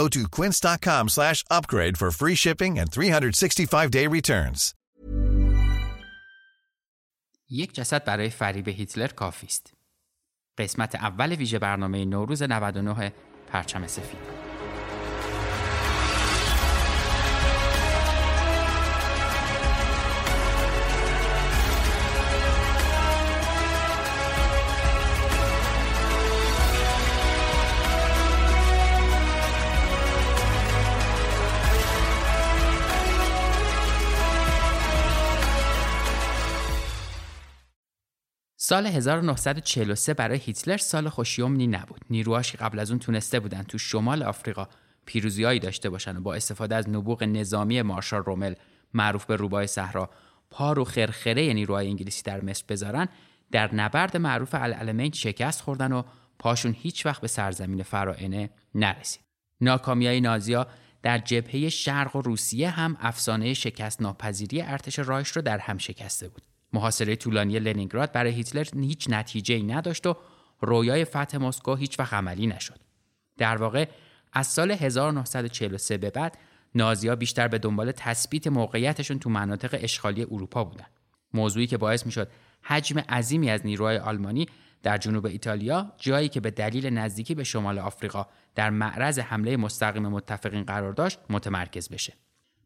Go to quince.com slash upgrade for free shipping and 365-day returns. یک جسد برای فریب هیتلر کافی است. قسمت اول ویژه برنامه نوروز 99 پرچم سفید. سال 1943 برای هیتلر سال خوشیومنی نبود. نیروهاش قبل از اون تونسته بودن تو شمال آفریقا پیروزیهایی داشته باشن و با استفاده از نبوغ نظامی مارشال رومل معروف به روبای صحرا پا رو خرخره نیروهای انگلیسی در مصر بذارن در نبرد معروف العلمین شکست خوردن و پاشون هیچ وقت به سرزمین فرائنه نرسید. ناکامیای نازیا در جبهه شرق و روسیه هم افسانه شکست ناپذیری ارتش رایش رو در هم شکسته بود. محاصره طولانی لنینگراد برای هیتلر هیچ نتیجه ای نداشت و رویای فتح مسکو هیچ وقت عملی نشد. در واقع از سال 1943 به بعد نازیا بیشتر به دنبال تثبیت موقعیتشون تو مناطق اشغالی اروپا بودند. موضوعی که باعث می‌شد حجم عظیمی از نیروهای آلمانی در جنوب ایتالیا جایی که به دلیل نزدیکی به شمال آفریقا در معرض حمله مستقیم متفقین قرار داشت متمرکز بشه.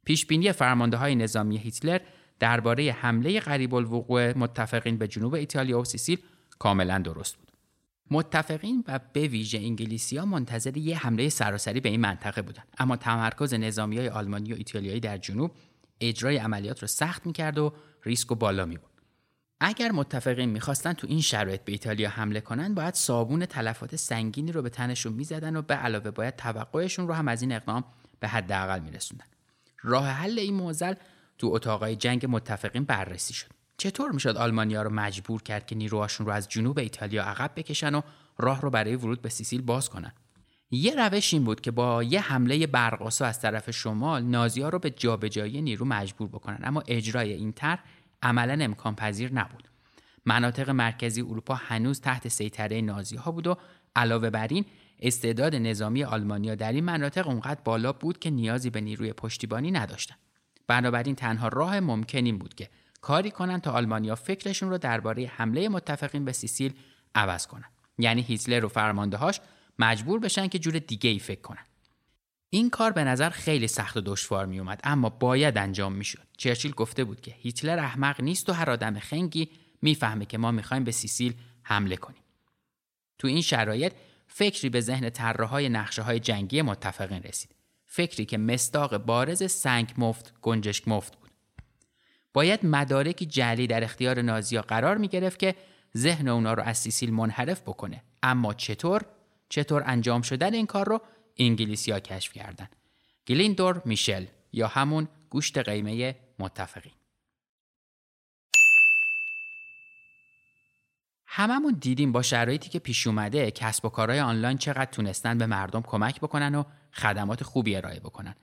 پیشبینی فرمانده های نظامی هیتلر درباره حمله قریب الوقوع متفقین به جنوب ایتالیا و سیسیل کاملا درست بود. متفقین و به ویژه انگلیسی ها منتظر یه حمله سراسری به این منطقه بودند اما تمرکز نظامی های آلمانی و ایتالیایی در جنوب اجرای عملیات رو سخت می‌کرد و ریسک و بالا می بود. اگر متفقین می‌خواستن تو این شرایط به ایتالیا حمله کنن باید صابون تلفات سنگینی رو به تنشون می‌زدن و به علاوه باید توقعشون رو هم از این اقدام به حداقل میرسوندن راه حل این معضل تو اتاقای جنگ متفقین بررسی شد. چطور می‌شد آلمانیا رو مجبور کرد که نیروهاشون رو از جنوب ایتالیا عقب بکشن و راه رو برای ورود به سیسیل باز کنن؟ یه روش این بود که با یه حمله برقاسا از طرف شمال نازیا رو به جابجایی نیرو مجبور بکنن. اما اجرای این طرح عملا امکان پذیر نبود. مناطق مرکزی اروپا هنوز تحت سیطره نازی ها بود و علاوه بر این استعداد نظامی آلمانیا در این مناطق اونقدر بالا بود که نیازی به نیروی پشتیبانی نداشتند بنابراین تنها راه ممکن این بود که کاری کنن تا آلمانیا فکرشون رو درباره حمله متفقین به سیسیل عوض کنن. یعنی هیتلر و فرماندهاش مجبور بشن که جور دیگه ای فکر کنن. این کار به نظر خیلی سخت و دشوار می اومد اما باید انجام می‌شد. چرچیل گفته بود که هیتلر احمق نیست و هر آدم خنگی می‌فهمه که ما می‌خوایم به سیسیل حمله کنیم. تو این شرایط فکری به ذهن طراحهای نقشه های جنگی متفقین رسید. فکری که مستاق بارز سنگ مفت گنجشک مفت بود. باید مدارکی جلی در اختیار نازیا قرار می گرفت که ذهن اونا رو از سیسیل منحرف بکنه. اما چطور؟ چطور انجام شدن این کار رو انگلیسیا کشف کردن؟ گلیندور میشل یا همون گوشت قیمه متفقین. هممون دیدیم با شرایطی که پیش اومده کسب و کارهای آنلاین چقدر تونستن به مردم کمک بکنن و خدمات خوبی ارائه بکنن.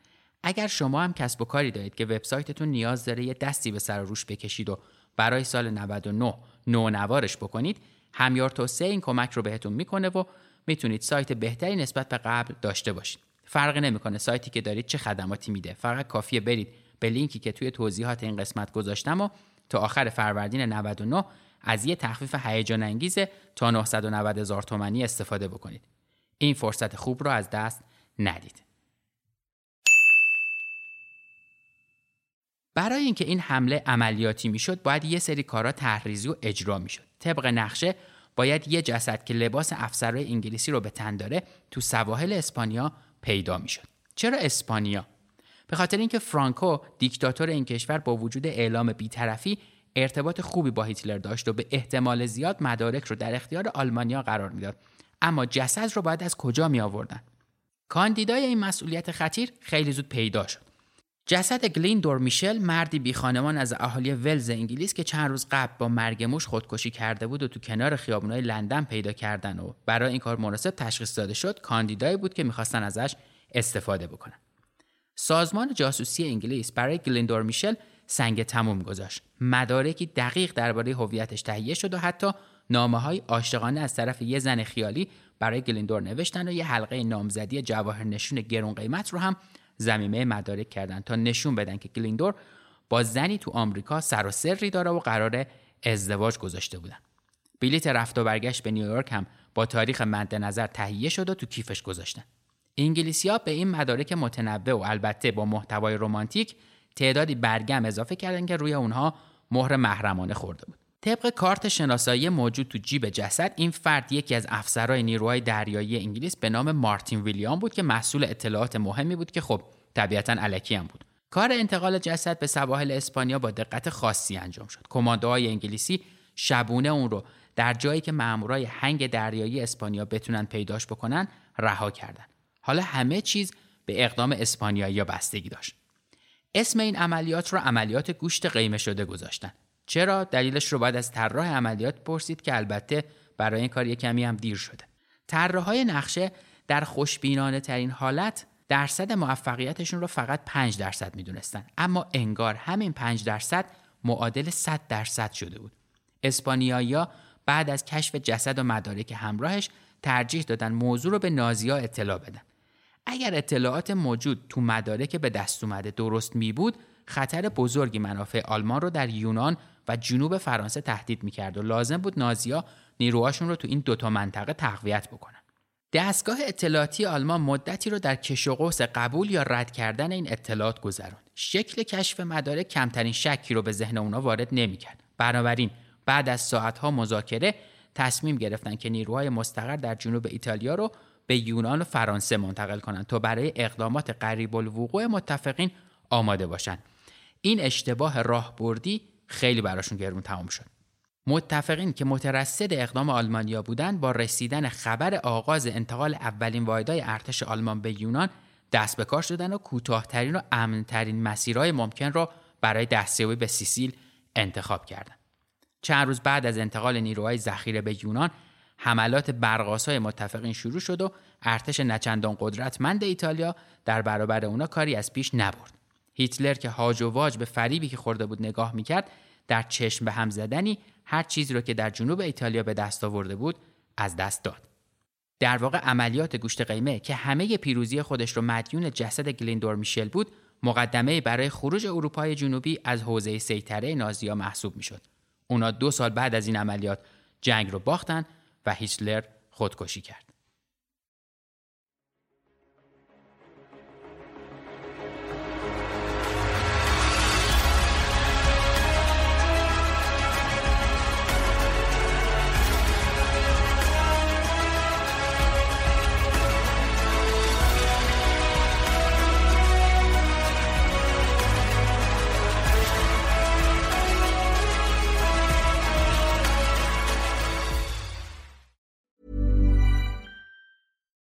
اگر شما هم کسب و کاری دارید که وبسایتتون نیاز داره یه دستی به سر روش بکشید و برای سال 99 نوارش بکنید همیار توسعه این کمک رو بهتون می‌کنه و می‌تونید سایت بهتری نسبت به قبل داشته باشید. فرقی نمی‌کنه سایتی که دارید چه خدماتی میده. فقط کافیه برید به لینکی که توی توضیحات این قسمت گذاشتم و تا آخر فروردین 99 از یه تخفیف هیجان انگیز تا 990 هزار تومانی استفاده بکنید. این فرصت خوب رو از دست ندید. برای اینکه این حمله عملیاتی می‌شد باید یه سری کارا تحریزی و اجرا می‌شد. طبق نقشه باید یه جسد که لباس افسرهای انگلیسی رو به تن داره تو سواحل اسپانیا پیدا می‌شد. چرا اسپانیا؟ به خاطر اینکه فرانکو دیکتاتور این کشور با وجود اعلام بیطرفی ارتباط خوبی با هیتلر داشت و به احتمال زیاد مدارک رو در اختیار آلمانیا قرار می‌داد اما جسد رو باید از کجا می آوردن کاندیدای این مسئولیت خطیر خیلی زود پیدا شد. جسد گلیندور میشل مردی بی خانمان از اهالی ولز انگلیس که چند روز قبل با مرگ موش خودکشی کرده بود و تو کنار خیابونای لندن پیدا کردن و برای این کار مناسب تشخیص داده شد کاندیدایی بود که می‌خواستن ازش استفاده بکنن. سازمان جاسوسی انگلیس برای گلیندور میشل سنگ تموم گذاشت. مدارکی دقیق درباره هویتش تهیه شد و حتی نامه های عاشقانه از طرف یه زن خیالی برای گلیندور نوشتن و یه حلقه نامزدی جواهر نشون گرون قیمت رو هم ضمیمه مدارک کردن تا نشون بدن که گلیندور با زنی تو آمریکا سر و سری داره و قرار ازدواج گذاشته بودن. بلیت رفت و برگشت به نیویورک هم با تاریخ مد نظر تهیه شد و تو کیفش گذاشتن. انگلیسیا به این مدارک متنوع و البته با محتوای رمانتیک تعدادی برگم اضافه کردن که روی اونها مهر محرمانه خورده بود. طبق کارت شناسایی موجود تو جیب جسد این فرد یکی از افسرهای نیروهای دریایی انگلیس به نام مارتین ویلیام بود که مسئول اطلاعات مهمی بود که خب طبیعتا علکی هم بود. کار انتقال جسد به سواحل اسپانیا با دقت خاصی انجام شد. کماندوهای انگلیسی شبونه اون رو در جایی که مامورای هنگ دریایی اسپانیا بتونن پیداش بکنن رها کردن. حالا همه چیز به اقدام اسپانیایی بستگی داشت. اسم این عملیات رو عملیات گوشت قیمه شده گذاشتن. چرا دلیلش رو باید از طراح عملیات پرسید که البته برای این کار کمی هم دیر شده. طراحهای نقشه در خوشبینانه ترین حالت درصد موفقیتشون رو فقط 5 درصد می‌دونستن. اما انگار همین 5 درصد معادل 100 درصد شده بود. اسپانیایی‌ها بعد از کشف جسد و مدارک همراهش ترجیح دادن موضوع رو به نازیها اطلاع بدن. اگر اطلاعات موجود تو مدارک به دست اومده درست می بود خطر بزرگی منافع آلمان رو در یونان و جنوب فرانسه تهدید می‌کرد و لازم بود نازیا نیروهاشون رو تو این دوتا منطقه تقویت بکنن. دستگاه اطلاعاتی آلمان مدتی رو در کش و قوس قبول یا رد کردن این اطلاعات گذروند. شکل کشف مدارک کمترین شکی رو به ذهن اونا وارد نمی‌کرد. بنابراین بعد از ساعتها مذاکره تصمیم گرفتن که نیروهای مستقر در جنوب ایتالیا رو به یونان و فرانسه منتقل کنند تا برای اقدامات قریب الوقوع متفقین آماده باشند. این اشتباه راهبردی خیلی براشون گرون تمام شد. متفقین که مترصد اقدام آلمانیا بودند با رسیدن خبر آغاز انتقال اولین واحدهای ارتش آلمان به یونان دست به کار شدن و کوتاهترین و امنترین مسیرهای ممکن را برای دستیابی به سیسیل انتخاب کردند. چند روز بعد از انتقال نیروهای ذخیره به یونان حملات برقاسای متفقین شروع شد و ارتش نچندان قدرتمند ایتالیا در برابر اونا کاری از پیش نبرد. هیتلر که هاج و واج به فریبی که خورده بود نگاه می‌کرد در چشم به هم زدنی هر چیزی رو که در جنوب ایتالیا به دست آورده بود از دست داد. در واقع عملیات گوشت قیمه که همه پیروزی خودش رو مدیون جسد گلیندور میشل بود مقدمه برای خروج اروپای جنوبی از حوزه سیطره نازیا محسوب می‌شد. اونا دو سال بعد از این عملیات جنگ رو باختن و هیتلر خودکشی کرد.